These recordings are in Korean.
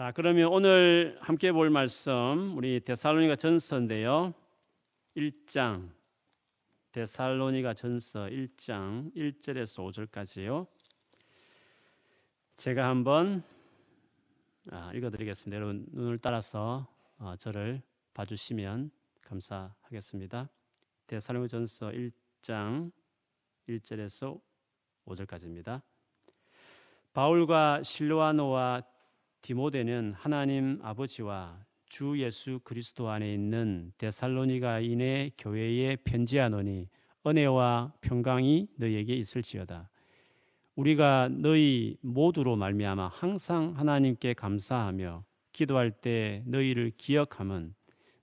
자, 그러면 오늘 함께 볼 말씀 우리 데살로니가 전서인데요. 1장 데살로니가 전서 1장 1절에서 5절까지요. 제가 한번 아, 읽어드리겠습니다. 여러분 눈을 따라서 어, 저를 봐주시면 감사하겠습니다. 데살로니전서 1장 1절에서 5절까지입니다. 바울과 실로아노와 디모데는 하나님 아버지와 주 예수 그리스도 안에 있는 데살로니가인의 교회에 편지하노니 은혜와 평강이 너희에게 있을지어다. 우리가 너희 모두로 말미암아 항상 하나님께 감사하며 기도할 때 너희를 기억함은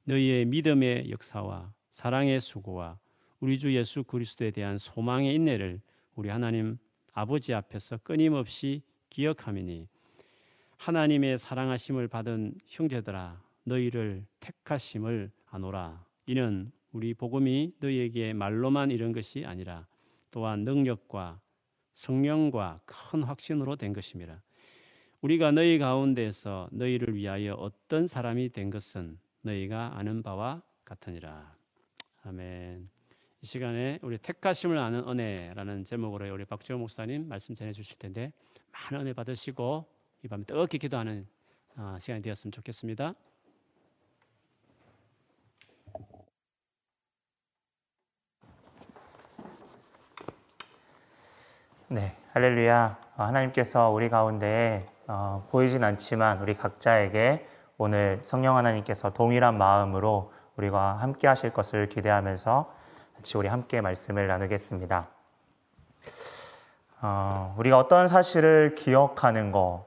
너희의 믿음의 역사와 사랑의 수고와 우리 주 예수 그리스도에 대한 소망의 인내를 우리 하나님 아버지 앞에서 끊임없이 기억함이니 하나님의 사랑하심을 받은 형제들아 너희를 택하심을 아노라 이는 우리 복음이 너희에게 말로만 이런 것이 아니라 또한 능력과 성령과 큰 확신으로 된 것입니다. 우리가 너희 가운데서 너희를 위하여 어떤 사람이 된 것은 너희가 아는 바와 같으니라. 아멘. 이 시간에 우리 택하심을 아는 은혜라는 제목으로 우리 박재호 목사님 말씀 전해 주실 텐데 많은 은혜 받으시고 이 밤에 뜨겁게 기도하는 어, 시간이 되었으면 좋겠습니다. 네, 할렐루야. 어, 하나님께서 우리 가운데 어, 보이진 않지만 우리 각자에게 오늘 성령 하나님께서 동일한 마음으로 우리가 함께 하실 것을 기대하면서 같이 우리 함께 말씀을 나누겠습니다. 어, 우리가 어떤 사실을 기억하는 거,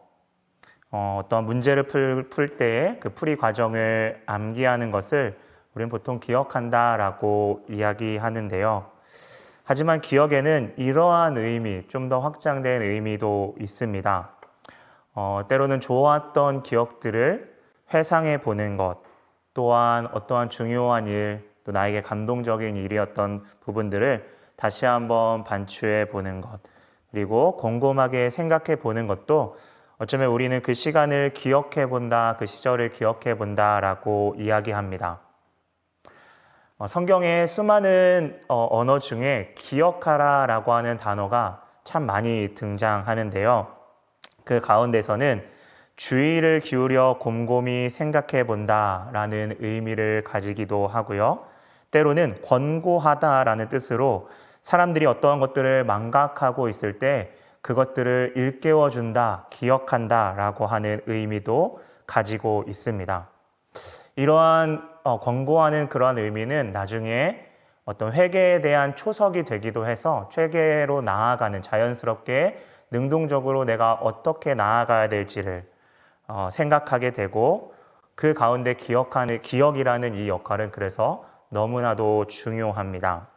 어, 떤 문제를 풀, 풀 때의 그 풀이 과정을 암기하는 것을 우리는 보통 기억한다라고 이야기하는데요. 하지만 기억에는 이러한 의미, 좀 더 확장된 의미도 있습니다. 어, 때로는 좋았던 기억들을 회상해 보는 것, 또한 어떠한 중요한 일, 또 나에게 감동적인 일이었던 부분들을 다시 한번 반추해 보는 것, 그리고 곰곰하게 생각해 보는 것도 어쩌면 우리는 그 시간을 기억해 본다, 그 시절을 기억해 본다라고 이야기합니다. 어, 성경의 수많은 어, 언어 중에 기억하라 라고 하는 단어가 참 많이 등장하는데요. 그 가운데서는 주의를 기울여 곰곰이 생각해 본다 라는 의미를 가지기도 하고요. 때로는 권고하다 라는 뜻으로 사람들이 어떠한 것들을 망각하고 있을 때 그것들을 일깨워 준다, 기억한다 라고 하는 의미도 가지고 있습니다. 이러한 어, 권고하는 그러한 의미는 나중에 어떤 회개에 대한 초석이 되기도 해서 회개로 나아가는 자연스럽게 능동적으로 내가 어떻게 나아가야 될지를 어, 생각하게 되고 그 가운데 기억하는 기억이라는 이 역할은 그래서 너무나도 중요합니다.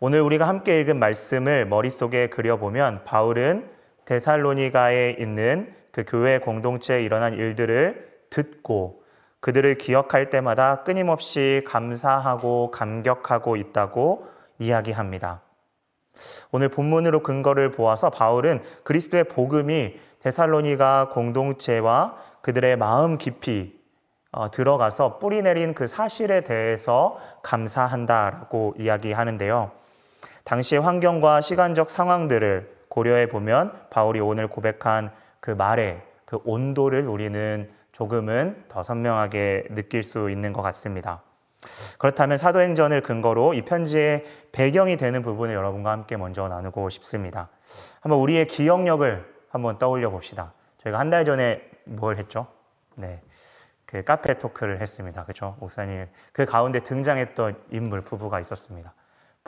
오늘 우리가 함께 읽은 말씀을 머릿속에 그려보면 바울은 데살로니가에 있는 그 교회 공동체에 일어난 일들을 듣고 그들을 기억할 때마다 끊임없이 감사하고 감격하고 있다고 이야기합니다. 오늘 본문으로 근거를 보아서 바울은 그리스도의 복음이 데살로니가 공동체와 그들의 마음 깊이 어, 들어가서 뿌리 내린 그 사실에 대해서 감사한다라고 이야기하는데요. 당시의 환경과 시간적 상황들을 고려해 보면 바울이 오늘 고백한 그 말의 그 온도를 우리는 조금은 더 선명하게 느낄 수 있는 것 같습니다. 그렇다면 사도행전을 근거로 이 편지의 배경이 되는 부분을 여러분과 함께 먼저 나누고 싶습니다. 한번 우리의 기억력을 한번 떠올려 봅시다. 저희가 한 달 전에 뭘 했죠? 네. 그 카페 토크를 했습니다. 그죠? 목사님. 그 가운데 등장했던 인물 부부가 있었습니다.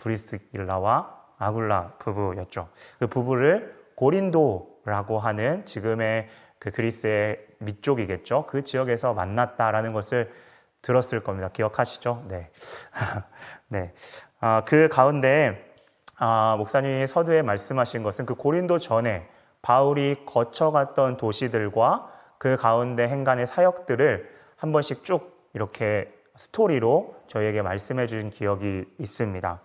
브리스길라와 아굴라 부부였죠. 그 부부를 고린도라고 하는 지금의 그 그리스의 밑쪽이겠죠. 그 지역에서 만났다라는 것을 들었을 겁니다. 기억하시죠? 네. 네. 아, 그 가운데 아, 목사님이 서두에 말씀하신 것은 그 고린도 전에 바울이 거쳐갔던 도시들과 그 가운데 행간의 사역들을 한 번씩 쭉 이렇게 스토리로 저희에게 말씀해 주신 기억이 있습니다.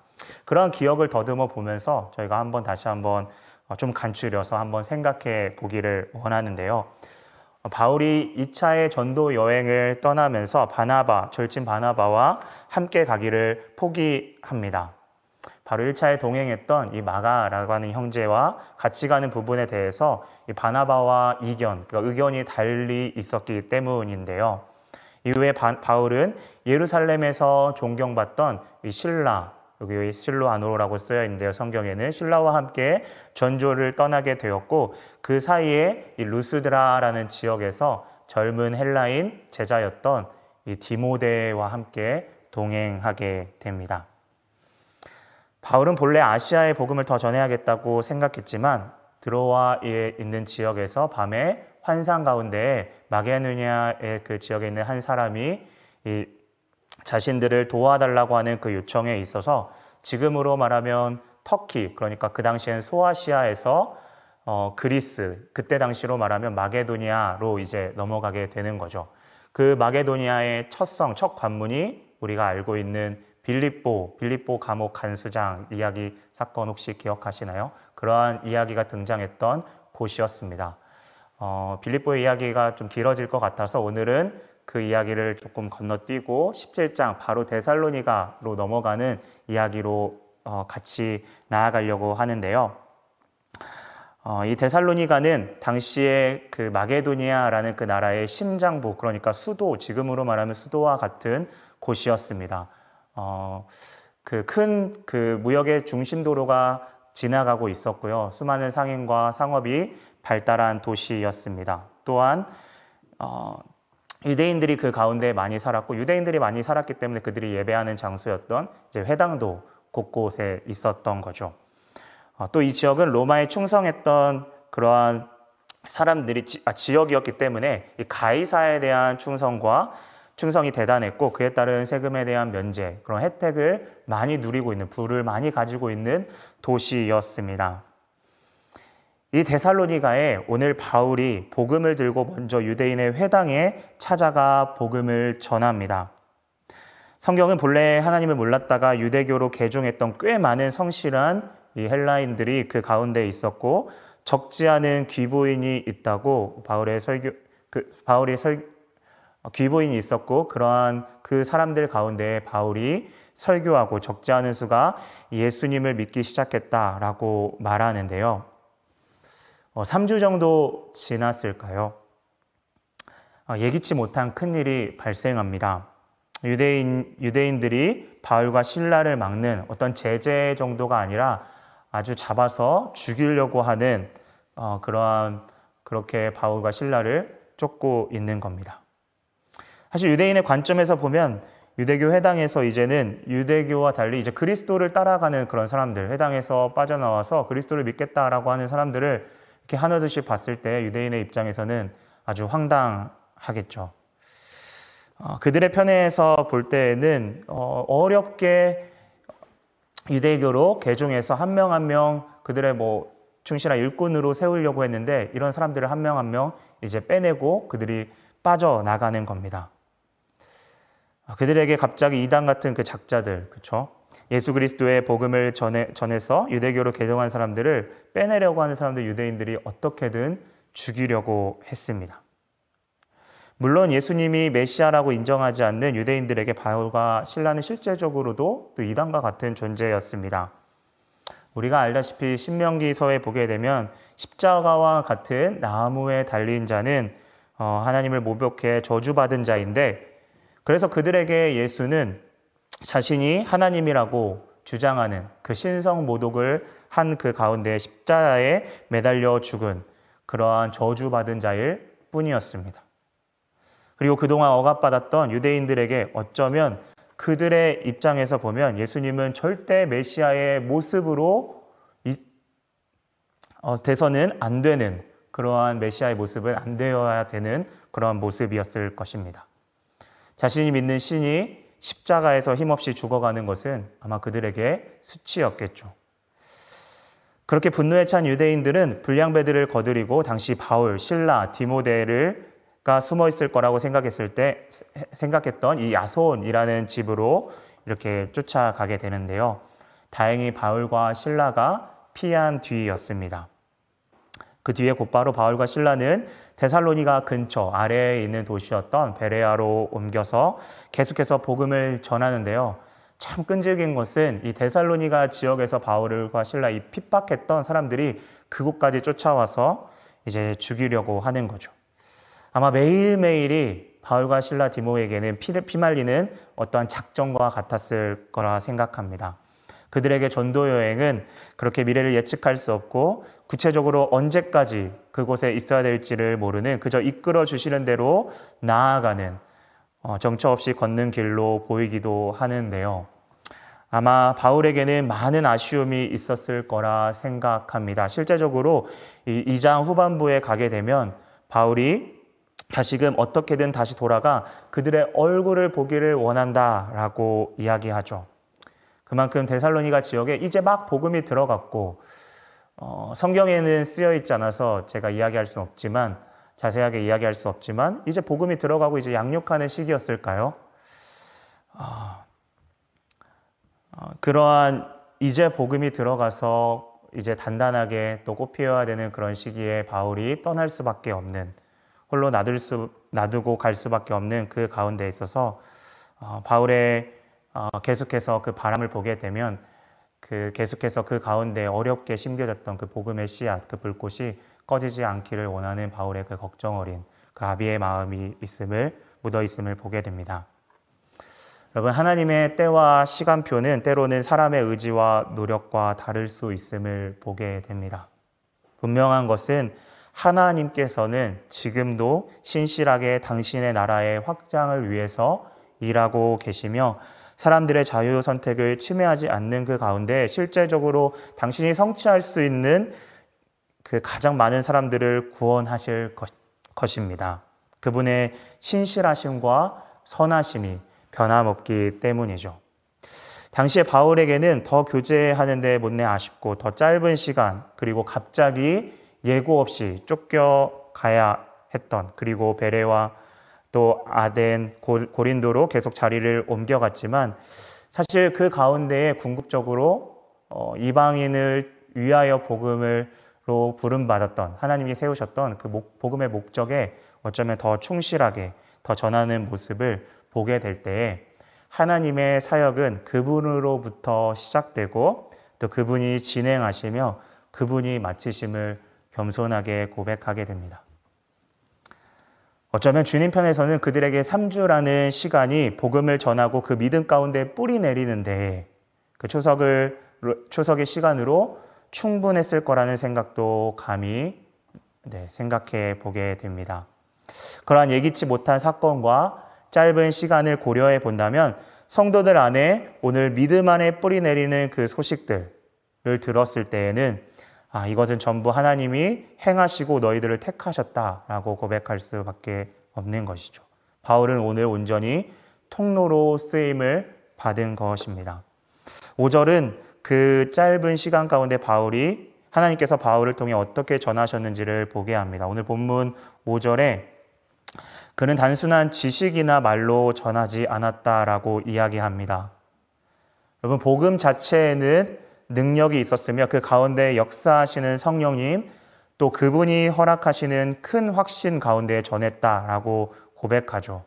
그런 기억을 더듬어 보면서 저희가 한번 다시 한번 어, 좀 간추려서 한번 생각해 보기를 원하는데요. 바울이 2차의 전도 여행을 떠나면서 바나바, 절친 바나바와 함께 가기를 포기합니다. 바로 1차에 동행했던 이 마가라고 하는 형제와 같이 가는 부분에 대해서 이 바나바와 이견, 그러니까 의견이 달리 있었기 때문인데요. 이후에 바, 울은 예루살렘에서 존경받던 이 신라, 여기 실로 아노라고 쓰여 있는데요. 성경에는 신라와 함께 전조를 떠나게 되었고 그 사이에 이 루스드라라는 지역에서 젊은 헬라인 제자였던 이 디모데와 함께 동행하게 됩니다. 바울은 본래 아시아의 복음을 더 전해야겠다고 생각했지만 드로아에 있는 지역에서 밤에 환상 가운데 마게누니아의 그 지역에 있는 한 사람이 이 자신들을 도와달라고 하는 그 요청에 있어서 지금으로 말하면 터키 그러니까 그 당시엔 소아시아에서 어, 그리스 그때 당시로 말하면 마게도니아로 이제 넘어가게 되는 거죠. 그 마게도니아의 첫 성, 첫 관문이 우리가 알고 있는 빌립보, 빌립보 감옥 간수장 이야기 사건 혹시 기억하시나요? 그러한 이야기가 등장했던 곳이었습니다. 어, 빌립보의 이야기가 좀 길어질 것 같아서 오늘은 그 이야기를 조금 건너뛰고 17장 바로 데살로니가로 넘어가는 이야기로 어, 같이 나아가려고 하는데요. 어, 이 데살로니가는 당시에 그 마게도니아라는 그 나라의 심장부 그러니까 수도 지금으로 말하면 수도와 같은 곳이었습니다. 어, 그 큰그 그 무역의 중심도로가 지나가고 있었고요. 수많은 상인과 상업이 발달한 도시였습니다. 또한 어, 유대인들이 그 가운데 많이 살았고 유대인들이 많이 살았기 때문에 그들이 예배하는 장소였던 이제 회당도 곳곳에 있었던 거죠. 어, 또이 지역은 로마에 충성했던 그러한 사람들이 지, 아, 지역이었기 때문에 이 가이사에 대한 충성과 충성이 대단했고 그에 따른 세금에 대한 면제 그런 혜택을 많이 누리고 있는 부를 많이 가지고 있는 도시였습니다. 이 데살로니가에 오늘 바울이 복음을 들고 먼저 유대인의 회당에 찾아가 복음을 전합니다. 성경은 본래 하나님을 몰랐다가 유대교로 개종했던 꽤 많은 성실한 이 헬라인들이 그 가운데 있었고 적지 않은 귀보인이 있다고 바울의 설교 그 바울이 설 귀보인이 있었고 그러한 그 사람들 가운데 바울이 설교하고 적지 않은 수가 예수님을 믿기 시작했다라고 말하는데요. 어, 3주 정도 지났을까요? 어, 예기치 못한 큰 일이 발생합니다. 유대인, 유대인들이 바울과 신라를 막는 어떤 제재 정도가 아니라 아주 잡아서 죽이려고 하는 어, 그러한 그렇게 바울과 신라를 쫓고 있는 겁니다. 사실 유대인의 관점에서 보면 유대교 회당에서 이제는 유대교와 달리 이제 그리스도를 따라가는 그런 사람들, 회당에서 빠져나와서 그리스도를 믿겠다라고 하는 사람들을 이렇게 하나둘씩 봤을 때 유대인의 입장에서는 아주 황당하겠죠. 어, 그들의 편에서 볼 때에는 어, 어렵게 유대교로 개종해서 한 명 한 명 그들의 뭐 충실한 일꾼으로 세우려고 했는데 이런 사람들을 한 명 한 명 이제 빼내고 그들이 빠져나가는 겁니다. 그들에게 갑자기 이단 같은 그 작자들, 그렇죠? 예수 그리스도의 복음을 전해, 전해서 유대교로 개종한 사람들을 빼내려고 하는 사람들 유대인들이 어떻게든 죽이려고 했습니다. 물론 예수님이 메시아라고 인정하지 않는 유대인들에게 바울과 신라는 실제적으로도 또 이단과 같은 존재였습니다. 우리가 알다시피 신명기서에 보게 되면 십자가와 같은 나무에 달린 자는 어, 하나님을 모욕해 저주받은 자인데 그래서 그들에게 예수는 자신이 하나님이라고 주장하는 그 신성 모독을 한 그 가운데 십자가에 매달려 죽은 그러한 저주받은 자일 뿐이었습니다. 그리고 그동안 억압받았던 유대인들에게 어쩌면 그들의 입장에서 보면 예수님은 절대 메시아의 모습으로 어, 돼서는 안 되는 그러한 메시아의 모습은 안 되어야 되는 그러한 모습이었을 것입니다. 자신이 믿는 신이 십자가에서 힘없이 죽어가는 것은 아마 그들에게 수치였겠죠. 그렇게 분노에 찬 유대인들은 불량배들을 거드리고 당시 바울, 신라, 디모데를가 숨어 있을 거라고 생각했을 때 생각했던 이 야손이라는 집으로 이렇게 쫓아가게 되는데요. 다행히 바울과 신라가 피한 뒤였습니다. 그 뒤에 곧바로 바울과 신라는 데살로니가 근처 아래에 있는 도시였던 베레아로 옮겨서 계속해서 복음을 전하는데요. 참 끈질긴 것은 이 데살로니가 지역에서 바울과 신라 이 핍박했던 사람들이 그곳까지 쫓아와서 이제 죽이려고 하는 거죠. 아마 매일매일이 바울과 신라 디모에게는 피, 피말리는 어떠한 작전과 같았을 거라 생각합니다. 그들에게 전도 여행은 그렇게 미래를 예측할 수 없고 구체적으로 언제까지 그곳에 있어야 될지를 모르는 그저 이끌어 주시는 대로 나아가는 어, 정처 없이 걷는 길로 보이기도 하는데요. 아마 바울에게는 많은 아쉬움이 있었을 거라 생각합니다. 실제적으로 이 2장 후반부에 가게 되면 바울이 다시금 어떻게든 다시 돌아가 그들의 얼굴을 보기를 원한다라고 이야기하죠. 그만큼 데살로니가 지역에 이제 막 복음이 들어갔고 어, 성경에는 쓰여 있지 않아서 제가 이야기할 수 없지만 자세하게 이야기할 수 없지만 이제 복음이 들어가고 이제 양육하는 시기였을까요? 어, 어, 그러한 이제 복음이 들어가서 이제 단단하게 또 꽃피워야 되는 그런 시기에 바울이 떠날 수밖에 없는 홀로 놔둘 수 놔두고 갈 수밖에 없는 그 가운데 있어서 어, 바울의 어, 계속해서 그 바람을 보게 되면 그 계속해서 그 가운데 어렵게 심겨졌던 그 복음의 씨앗, 그 불꽃이 꺼지지 않기를 원하는 바울의 그 걱정 어린 그 아비의 마음이 있음을 묻어 있음을 보게 됩니다. 여러분 하나님의 때와 시간표는 때로는 사람의 의지와 노력과 다를 수 있음을 보게 됩니다. 분명한 것은 하나님께서는 지금도 신실하게 당신의 나라의 확장을 위해서 일하고 계시며 사람들의 자유 선택을 침해하지 않는 그 가운데 실제적으로 당신이 성취할 수 있는 그 가장 많은 사람들을 구원하실 것, 입니다 그분의 신실하심과 선하심이 변함없기 때문이죠. 당시에 바울에게는 더 교제하는데 못내 아쉽고 더 짧은 시간 그리고 갑자기 예고 없이 쫓겨가야 했던 그리고 베레와 또 아덴, 고린도로 계속 자리를 옮겨갔지만 사실 그 가운데에 궁극적으로 어, 이방인을 위하여 복음을로 부름받았던 하나님이 세우셨던 그 복음의 목적에 어쩌면 더 충실하게 더 전하는 모습을 보게 될 때에 하나님의 사역은 그분으로부터 시작되고 또 그분이 진행하시며 그분이 마치심을 겸손하게 고백하게 됩니다. 어쩌면 주님 편에서는 그들에게 3주라는 시간이 복음을 전하고 그 믿음 가운데 뿌리 내리는데 그 초석을 초석의 시간으로 충분했을 거라는 생각도 감히 네, 생각해 보게 됩니다. 그러한 예기치 못한 사건과 짧은 시간을 고려해 본다면 성도들 안에 오늘 믿음 안에 뿌리 내리는 그 소식들을 들었을 때에는 아, 이것은 전부 하나님이 행하시고 너희들을 택하셨다라고 고백할 수밖에 없는 것이죠. 바울은 오늘 온전히 통로로 쓰임을 받은 것입니다. 5절은 그 짧은 시간 가운데 바울이 하나님께서 바울을 통해 어떻게 전하셨는지를 보게 합니다. 오늘 본문 5절에 그는 단순한 지식이나 말로 전하지 않았다라고 이야기합니다. 여러분, 복음 자체에는 능력이 있었으며 그 가운데 역사하시는 성령님 또 그분이 허락하시는 큰 확신 가운데 전했다라고 고백하죠.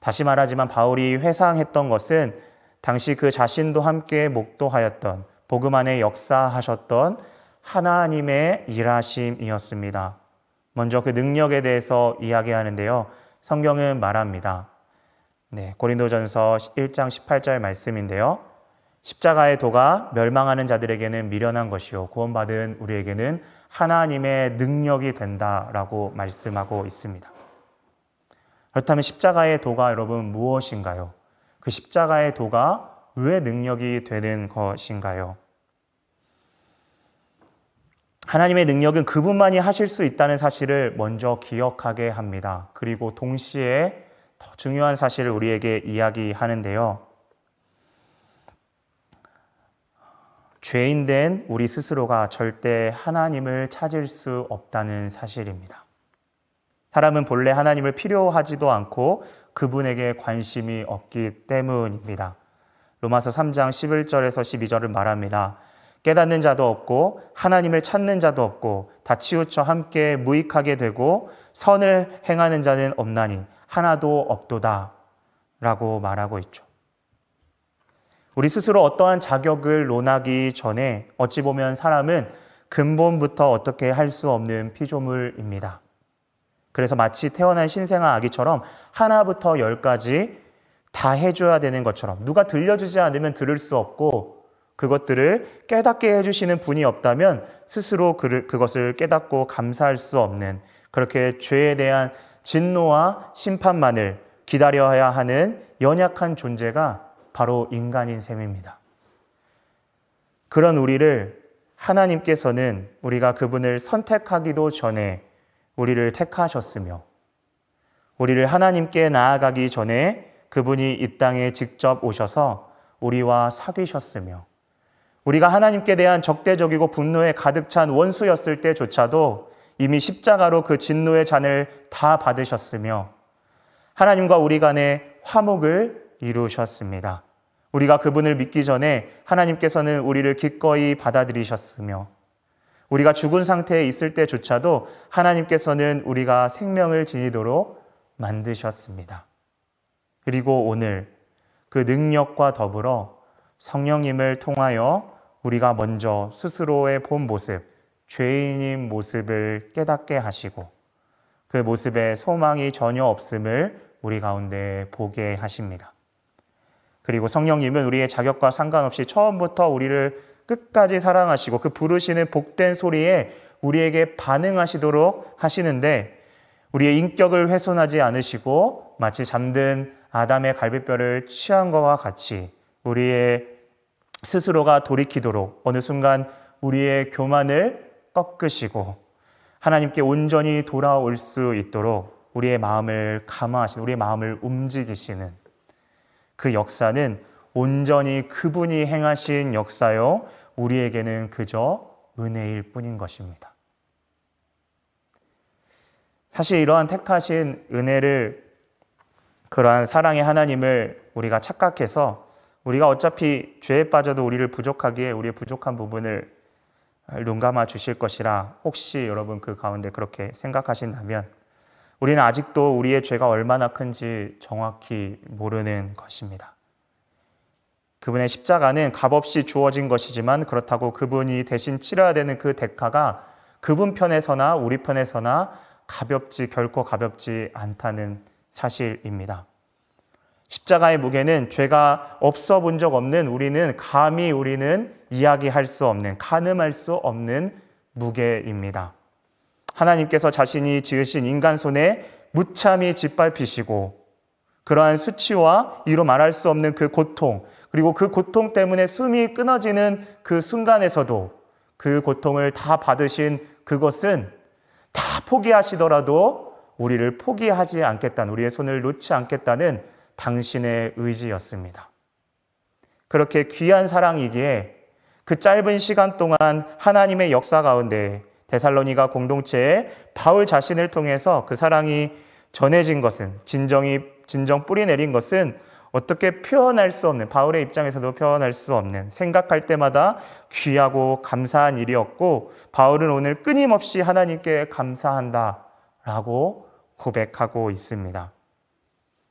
다시 말하지만 바울이 회상했던 것은 당시 그 자신도 함께 목도하였던 복음 안에 역사하셨던 하나님의 일하심이었습니다. 먼저 그 능력에 대해서 이야기하는데요. 성경은 말합니다. 네, 고린도전서 1장 18절 말씀인데요. 십자가의 도가 멸망하는 자들에게는 미련한 것이요 구원받은 우리에게는 하나님의 능력이 된다라고 말씀하고 있습니다. 그렇다면 십자가의 도가 여러분 무엇인가요? 그 십자가의 도가 왜 능력이 되는 것인가요? 하나님의 능력은 그분만이 하실 수 있다는 사실을 먼저 기억하게 합니다. 그리고 동시에 더 중요한 사실을 우리에게 이야기하는데요. 죄인된 우리 스스로가 절대 하나님을 찾을 수 없다는 사실입니다. 사람은 본래 하나님을 필요하지도 않고 그분에게 관심이 없기 때문입니다. 로마서 3장 11절에서 12절을 말합니다. 깨닫는 자도 없고 하나님을 찾는 자도 없고 다 치우쳐 함께 무익하게 되고 선을 행하는 자는 없나니 하나도 없도다 라고 말하고 있죠. 우리 스스로 어떠한 자격을 논하기 전에 어찌 보면 사람은 근본부터 어떻게 할 수 없는 피조물입니다. 그래서 마치 태어난 신생아 아기처럼 하나부터 열까지 다 해줘야 되는 것처럼 누가 들려주지 않으면 들을 수 없고 그것들을 깨닫게 해주시는 분이 없다면 스스로 그것을 깨닫고 감사할 수 없는 그렇게 죄에 대한 진노와 심판만을 기다려야 하는 연약한 존재가 바로 인간인 셈입니다. 그런 우리를 하나님께서는 우리가 그분을 선택하기도 전에 우리를 택하셨으며 우리를 하나님께 나아가기 전에 그분이 이 땅에 직접 오셔서 우리와 사귀셨으며 우리가 하나님께 대한 적대적이고 분노에 가득 찬 원수였을 때조차도 이미 십자가로 그 진노의 잔을 다 받으셨으며 하나님과 우리 간의 화목을 이루셨습니다. 우리가 그분을 믿기 전에 하나님께서는 우리를 기꺼이 받아들이셨으며 우리가 죽은 상태에 있을 때조차도 하나님께서는 우리가 생명을 지니도록 만드셨습니다. 그리고 오늘 그 능력과 더불어 성령님을 통하여 우리가 먼저 스스로의 본 모습, 죄인인 모습을 깨닫게 하시고 그 모습에 소망이 전혀 없음을 우리 가운데 보게 하십니다. 그리고 성령님은 우리의 자격과 상관없이 처음부터 우리를 끝까지 사랑하시고 그 부르시는 복된 소리에 우리에게 반응하시도록 하시는데 우리의 인격을 훼손하지 않으시고 마치 잠든 아담의 갈비뼈를 취한 것과 같이 우리의 스스로가 돌이키도록 어느 순간 우리의 교만을 꺾으시고 하나님께 온전히 돌아올 수 있도록 우리의 마음을 감화하시는 우리의 마음을 움직이시는 그 역사는 온전히 그분이 행하신 역사요 우리에게는 그저 은혜일 뿐인 것입니다. 사실 이러한 택하신 은혜를 그러한 사랑의 하나님을 우리가 착각해서 우리가 어차피 죄에 빠져도 우리를 부족하기에 우리의 부족한 부분을 눈 감아 주실 것이라 혹시 여러분 그 가운데 그렇게 생각하신다면 우리는 아직도 우리의 죄가 얼마나 큰지 정확히 모르는 것입니다. 그분의 십자가는 값없이 주어진 것이지만 그렇다고 그분이 대신 치러야 되는 그 대가가 그분 편에서나 우리 편에서나 가볍지 결코 가볍지 않다는 사실입니다. 십자가의 무게는 죄가 없어 본 적 없는 우리는 감히 우리는 이야기할 수 없는, 가늠할 수 없는 무게입니다. 하나님께서 자신이 지으신 인간 손에 무참히 짓밟히시고 그러한 수치와 이로 말할 수 없는 그 고통, 그리고 그 고통 때문에 숨이 끊어지는 그 순간에서도 그 고통을 다 받으신 그것은 다 포기하시더라도 우리를 포기하지 않겠다는, 우리의 손을 놓지 않겠다는 당신의 의지였습니다. 그렇게 귀한 사랑이기에 그 짧은 시간 동안 하나님의 역사 가운데 데살로니가 공동체에 바울 자신을 통해서 그 사랑이 전해진 것은 진정이 진정 뿌리 내린 것은 어떻게 표현할 수 없는 바울의 입장에서도 표현할 수 없는 생각할 때마다 귀하고 감사한 일이었고 바울은 오늘 끊임없이 하나님께 감사한다라고 고백하고 있습니다.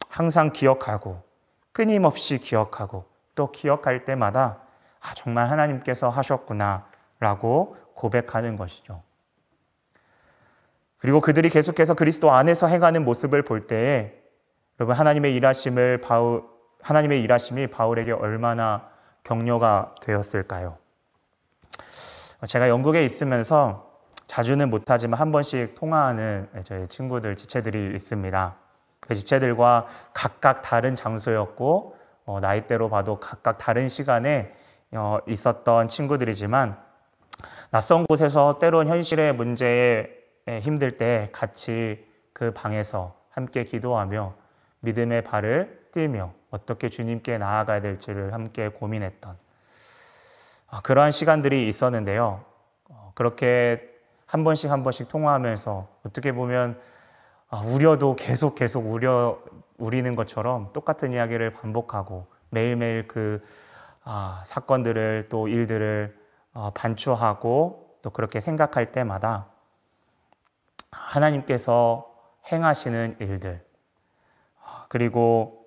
항상 기억하고 끊임없이 기억하고 또 기억할 때마다 아, 정말 하나님께서 하셨구나라고 고백하는 것이죠. 그리고 그들이 계속해서 그리스도 안에서 행하는 모습을 볼 때에 여러분 하나님의 일하심을 바울 하나님의 일하심이 바울에게 얼마나 격려가 되었을까요? 제가 영국에 있으면서 자주는 못하지만 한 번씩 통화하는 저희 친구들 지체들이 있습니다. 그 지체들과 각각 다른 장소였고 어, 나이대로 봐도 각각 다른 시간에 어, 있었던 친구들이지만 낯선 곳에서 때론 현실의 문제에 힘들 때 같이 그 방에서 함께 기도하며 믿음의 발을 뛰며 어떻게 주님께 나아가야 될지를 함께 고민했던 아, 그러한 시간들이 있었는데요. 어, 그렇게 한 번씩 한 번씩 통화하면서 어떻게 보면 아, 우려도 계속 계속 우려 우리는 것처럼 똑같은 이야기를 반복하고 매일매일 그 아, 사건들을 또 일들을 어, 반추하고 또 그렇게 생각할 때마다 하나님께서 행하시는 일들. 그리고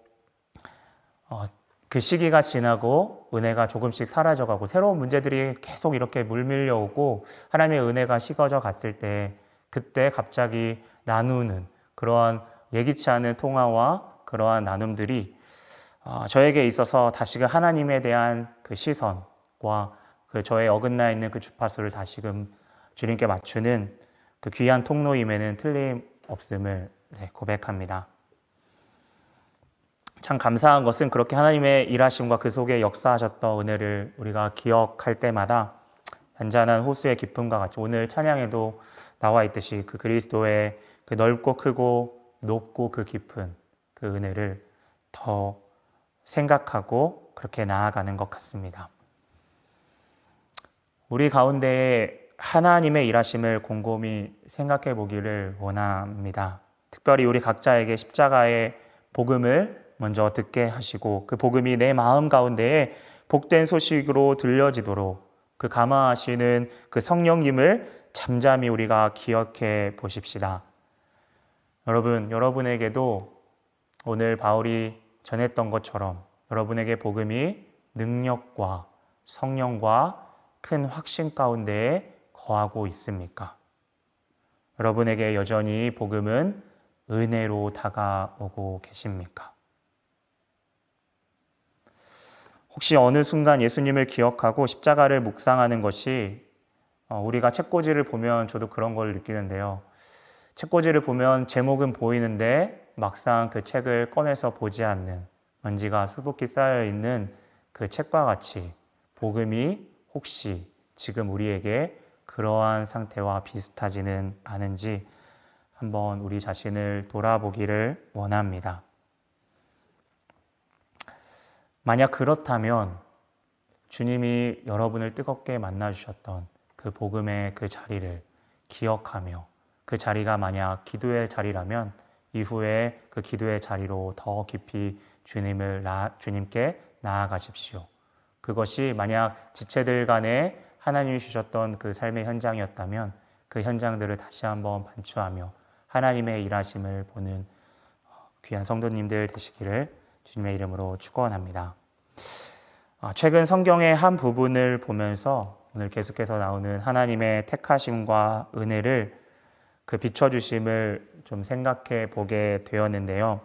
어, 그 시기가 지나고 은혜가 조금씩 사라져가고 새로운 문제들이 계속 이렇게 물밀려 오고 하나님의 은혜가 식어져 갔을 때 그때 갑자기 나누는 그러한 예기치 않은 통화와 그러한 나눔들이 어, 저에게 있어서 다시금 하나님에 대한 그 시선과 그 저의 어긋나 있는 그 주파수를 다시금 주님께 맞추는 그 귀한 통로임에는 틀림없음을 네, 고백합니다. 참 감사한 것은 그렇게 하나님의 일하심과 그 속에 역사하셨던 은혜를 우리가 기억할 때마다 단단한 호수의 깊음과 같이 오늘 찬양에도 나와 있듯이 그 그리스도의 그 넓고 크고 높고 그 깊은 그 은혜를 더 생각하고 그렇게 나아가는 것 같습니다. 우리 가운데 하나님의 일하심을 곰곰이 생각해 보기를 원합니다. 특별히 우리 각자에게 십자가의 복음을 먼저 듣게 하시고 그 복음이 내 마음 가운데에 복된 소식으로 들려지도록 그 감화하시는 그 성령님을 잠잠히 우리가 기억해 보십시다. 여러분, 여러분에게도 오늘 바울이 전했던 것처럼 여러분에게 복음이 능력과 성령과 큰 확신 가운데에 거하고 있습니까? 여러분에게 여전히 복음은 은혜로 다가오고 계십니까? 혹시 어느 순간 예수님을 기억하고 십자가를 묵상하는 것이 어, 우리가 책꽂이를 보면 저도 그런 걸 느끼는데요. 책꽂이를 보면 제목은 보이는데 막상 그 책을 꺼내서 보지 않는 먼지가 수북히 쌓여 있는 그 책과 같이 복음이 혹시 지금 우리에게 그러한 상태와 비슷하지는 않은지 한번 우리 자신을 돌아보기를 원합니다. 만약 그렇다면 주님이 여러분을 뜨겁게 만나주셨던 그 복음의 그 자리를 기억하며 그 자리가 만약 기도의 자리라면 이후에 그 기도의 자리로 더 깊이 주님을 나, 주님께 나아가십시오. 그것이 만약 지체들 간에 하나님이 주셨던 그 삶의 현장이었다면 그 현장들을 다시 한번 반추하며 하나님의 일하심을 보는 귀한 성도님들 되시기를 주님의 이름으로 축원합니다. 아, 최근 성경의 한 부분을 보면서 오늘 계속해서 나오는 하나님의 택하심과 은혜를 그 비춰주심을 좀 생각해 보게 되었는데요.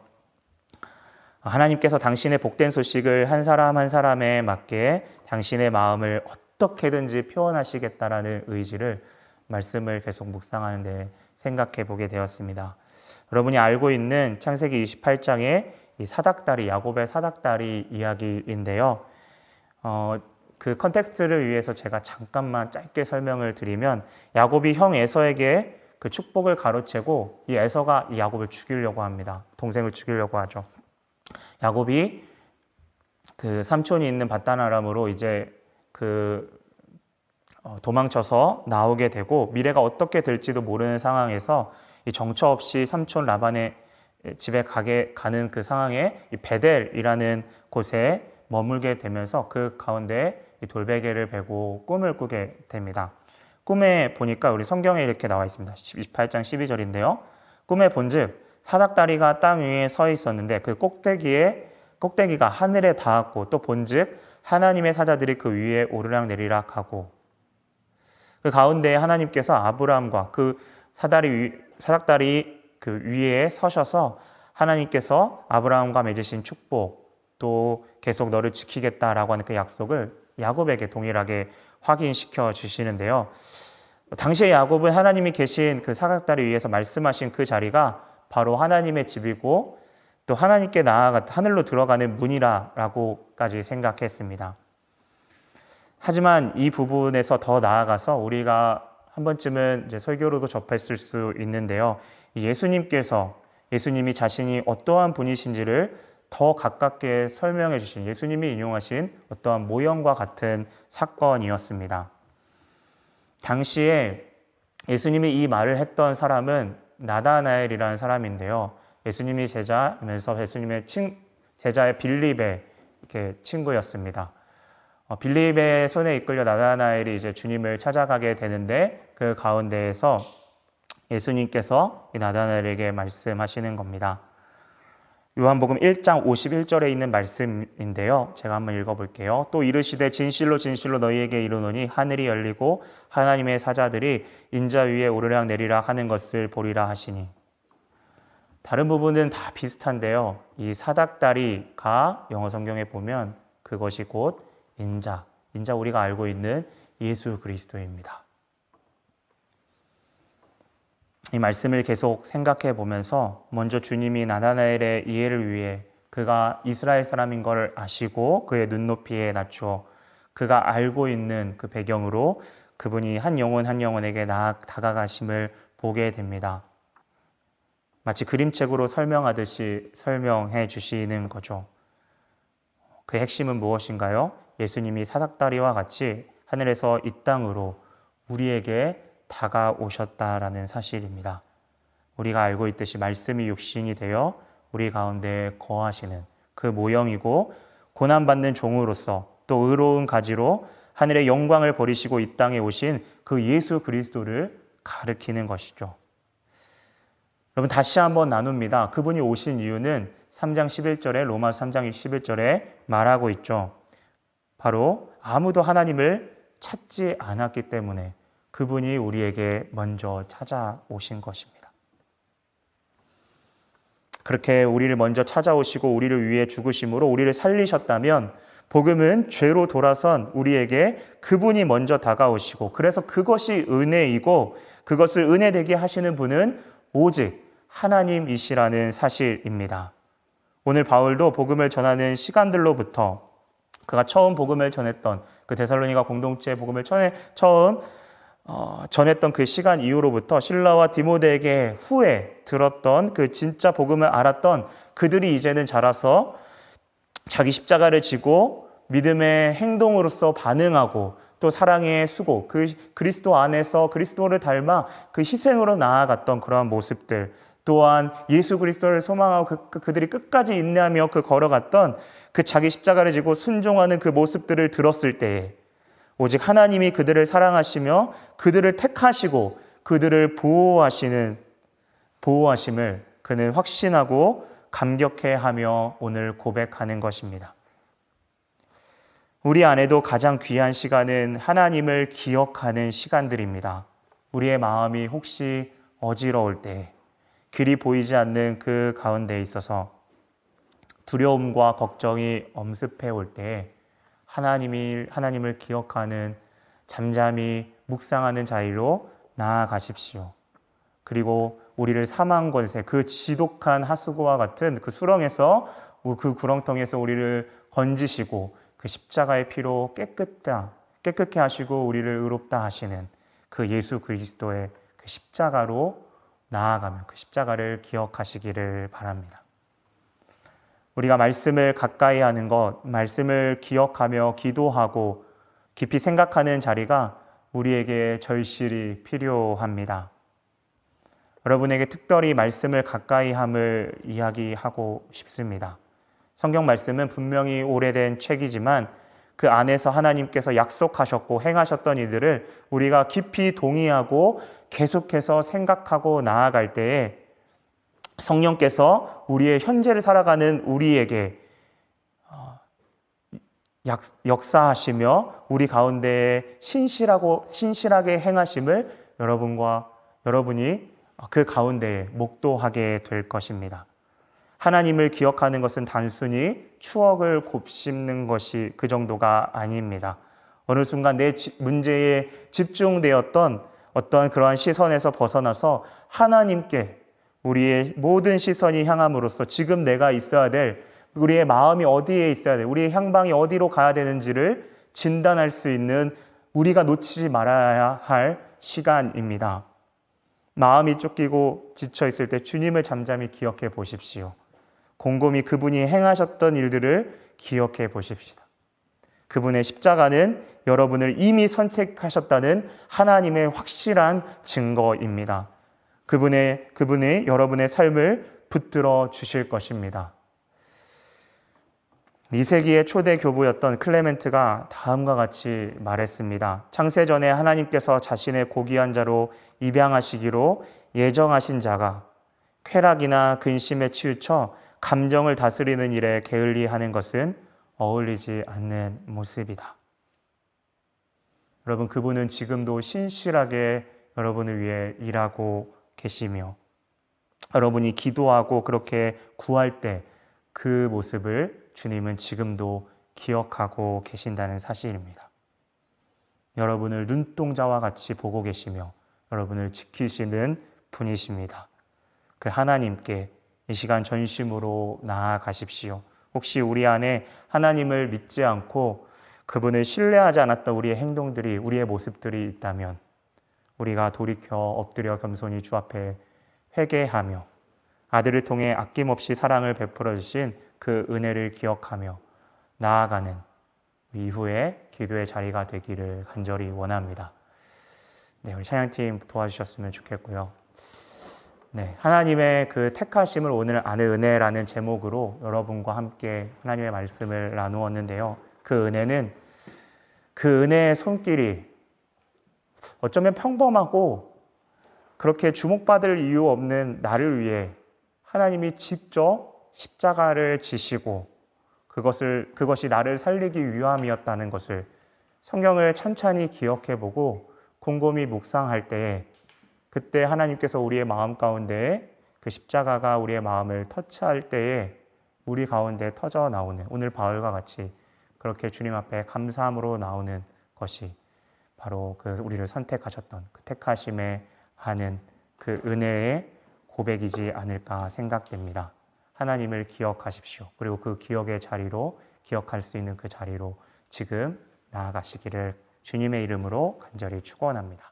하나님께서 당신의 복된 소식을 한 사람 한 사람에 맞게 당신의 마음을 어떻게든지 표현하시겠다라는 의지를 말씀을 계속 묵상하는 데 생각해 보게 되었습니다. 여러분이 알고 있는 창세기 28장의 이 사닥다리 야곱의 사닥다리 이야기인데요. 어, 그 context를 위해서 제가 잠깐만 짧게 설명을 드리면 야곱이 형 에서에게 그 축복을 가로채고 이 에서가 이 야곱을 죽이려고 합니다. 동생을 죽이려고 하죠. 야곱이 그 삼촌이 있는 밧단아람으로 이제 그 어, 도망쳐서 나오게 되고 미래가 어떻게 될지도 모르는 상황에서 이 정처 없이 삼촌 라반의 집에 가게 가는 그 상황에 이 베델이라는 곳에 머물게 되면서 그 가운데 이 돌베개를 베고 꿈을 꾸게 됩니다. 꿈에 보니까 우리 성경에 이렇게 나와 있습니다. 28장 12절인데요. 꿈에 본즉 사닥다리가 땅 위에 서 있었는데 그 꼭대기에 꼭대기가 하늘에 닿았고 또 본즉 하나님의 사자들이 그 위에 오르락 내리락 하고 그 가운데 하나님께서 아브라함과 그 사다리 위, 사닥다리 그 위에 서셔서 하나님께서 아브라함과 맺으신 축복 또 계속 너를 지키겠다라고 하는 그 약속을 야곱에게 동일하게 확인시켜 주시는데요. 당시에 야곱은 하나님이 계신 그 사각다리 위에서 말씀하신 그 자리가 바로 하나님의 집이고 또 하나님께 나아가 하늘로 들어가는 문이라고까지 생각했습니다. 하지만 이 부분에서 더 나아가서 우리가 한 번쯤은 이제 설교로도 접했을 수 있는데요. 예수님께서 예수님이 자신이 어떠한 분이신지를 더 가깝게 설명해 주신 예수님이 인용하신 어떠한 모형과 같은 사건이었습니다. 당시에 예수님이 이 말을 했던 사람은 나다나엘이라는 사람인데요. 예수님이 제자면서 예수님의 친, 제자의 빌립의 이렇게 친구였습니다. 어, 빌립의 손에 이끌려 나다나엘이 이제 주님을 찾아가게 되는데 그 가운데에서 예수님께서 나다나엘에게 말씀하시는 겁니다. 요한복음 1장 51절에 있는 말씀인데요. 제가 한번 읽어볼게요. 또 이르시되 진실로 진실로 너희에게 이르노니 하늘이 열리고 하나님의 사자들이 인자 위에 오르락 내리락 하는 것을 보리라 하시니 다른 부분은 다 비슷한데요. 이 사닥다리가 영어 성경에 보면 그것이 곧 인자, 인자 우리가 알고 있는 예수 그리스도입니다. 이 말씀을 계속 생각해 보면서 먼저 주님이 나다나엘의 이해를 위해 그가 이스라엘 사람인 걸 아시고 그의 눈높이에 낮추어 그가 알고 있는 그 배경으로 그분이 한 영혼 한 영혼에게 다가가심을 보게 됩니다. 마치 그림책으로 설명하듯이 설명해 주시는 거죠. 그 핵심은 무엇인가요? 예수님이 사닥다리와 같이 하늘에서 이 땅으로 우리에게 다가오셨다라는 사실입니다. 우리가 알고 있듯이 말씀이 육신이 되어 우리 가운데 거하시는 그 모형이고 고난받는 종으로서 또 의로운 가지로 하늘의 영광을 버리시고 이 땅에 오신 그 예수 그리스도를 가르키는 것이죠. 여러분 다시 한번 나눕니다. 그분이 오신 이유는 3장 11절에 로마 3장 11절에 말하고 있죠. 바로 아무도 하나님을 찾지 않았기 때문에 그분이 우리에게 먼저 찾아오신 것입니다. 그렇게 우리를 먼저 찾아오시고 우리를 위해 죽으심으로 우리를 살리셨다면 복음은 죄로 돌아선 우리에게 그분이 먼저 다가오시고 그래서 그것이 은혜이고 그것을 은혜되게 하시는 분은 오직 하나님이시라는 사실입니다. 오늘 바울도 복음을 전하는 시간들로부터 그가 처음 복음을 전했던 그 데살로니가 공동체 복음을 전해 처음 어, 전했던 그 시간 이후로부터 신라와 디모데에게 후에 들었던 그 진짜 복음을 알았던 그들이 이제는 자라서 자기 십자가를 지고 믿음의 행동으로서 반응하고 또 사랑의 수고, 그 그리스도 안에서 그리스도를 닮아 그 희생으로 나아갔던 그러한 모습들, 또한 예수 그리스도를 소망하고 그, 그 그들이 끝까지 인내하며 그 걸어갔던 그 자기 십자가를 지고 순종하는 그 모습들을 들었을 때에 오직 하나님이 그들을 사랑하시며 그들을 택하시고 그들을 보호하시는 보호하심을 그는 확신하고 감격해 하며 오늘 고백하는 것입니다. 우리 안에도 가장 귀한 시간은 하나님을 기억하는 시간들입니다. 우리의 마음이 혹시 어지러울 때, 길이 보이지 않는 그 가운데 있어서 두려움과 걱정이 엄습해 올 때, 하나님이, 하나님을 기억하는 잠잠히 묵상하는 자리로 나아가십시오. 그리고 우리를 사망 권세, 그 지독한 하수구와 같은 그 수렁에서 그 구렁텅이에서 우리를 건지시고 그 십자가의 피로 깨끗다, 깨끗게 하시고 우리를 의롭다 하시는 그 예수 그리스도의 그 십자가로 나아가면 그 십자가를 기억하시기를 바랍니다. 우리가 말씀을 가까이 하는 것, 말씀을 기억하며 기도하고 깊이 생각하는 자리가 우리에게 절실히 필요합니다. 여러분에게 특별히 말씀을 가까이 함을 이야기하고 싶습니다. 성경 말씀은 분명히 오래된 책이지만 그 안에서 하나님께서 약속하셨고 행하셨던 이들을 우리가 깊이 동의하고 계속해서 생각하고 나아갈 때에 성령께서 우리의 현재를 살아가는 우리에게 어, 역사하시며 우리 가운데 신실하고 신실하게 행하심을 여러분과 여러분이 그 가운데에 목도하게 될 것입니다. 하나님을 기억하는 것은 단순히 추억을 곱씹는 것이 그 정도가 아닙니다. 어느 순간 내 문제에 집중되었던 어떠한 그러한 시선에서 벗어나서 하나님께 우리의 모든 시선이 향함으로써 지금 내가 있어야 될 우리의 마음이 어디에 있어야 돼, 우리의 향방이 어디로 가야 되는지를 진단할 수 있는 우리가 놓치지 말아야 할 시간입니다. 마음이 쫓기고 지쳐 있을 때 주님을 잠잠히 기억해 보십시오. 곰곰이 그분이 행하셨던 일들을 기억해 보십시다. 그분의 십자가는 여러분을 이미 선택하셨다는 하나님의 확실한 증거입니다. 그분의, 그분이 여러분의 삶을 붙들어 주실 것입니다. 2세기의 초대 교부였던 클레멘트가 다음과 같이 말했습니다. 창세전에 하나님께서 자신의 고귀한 자로 입양하시기로 예정하신 자가 쾌락이나 근심에 치우쳐 감정을 다스리는 일에 게을리하는 것은 어울리지 않는 모습이다. 여러분 그분은 지금도 신실하게 여러분을 위해 일하고 계시며 여러분이 기도하고 그렇게 구할 때 그 모습을 주님은 지금도 기억하고 계신다는 사실입니다. 여러분을 눈동자와 같이 보고 계시며 여러분을 지키시는 분이십니다. 그 하나님께 이 시간 전심으로 나아가십시오. 혹시 우리 안에 하나님을 믿지 않고 그분을 신뢰하지 않았던 우리의 행동들이, 우리의 모습들이 있다면 우리가 돌이켜 엎드려 겸손히 주 앞에 회개하며 아들을 통해 아낌없이 사랑을 베풀어 주신 그 은혜를 기억하며 나아가는 이후에 기도의 자리가 되기를 간절히 원합니다. 네, 우리 찬양팀 도와주셨으면 좋겠고요. 네, 하나님의 그 택하심을 오늘 아는 은혜라는 제목으로 여러분과 함께 하나님의 말씀을 나누었는데요. 그 은혜는 그 은혜의 손길이 어쩌면 평범하고 그렇게 주목받을 이유 없는 나를 위해 하나님이 직접 십자가를 지시고 그것을 그것이 나를 살리기 위함이었다는 것을 성경을 찬찬히 기억해 보고 곰곰이 묵상할 때에 그때 하나님께서 우리의 마음 가운데 그 십자가가 우리의 마음을 터치할 때에 우리 가운데 터져 나오는 오늘 바울과 같이 그렇게 주님 앞에 감사함으로 나오는 것이 바로 그 우리를 선택하셨던 그 택하심에 하는 그 은혜의 고백이지 않을까 생각됩니다. 하나님을 기억하십시오. 그리고 그 기억의 자리로 기억할 수 있는 그 자리로 지금 나아가시기를 주님의 이름으로 간절히 축원합니다.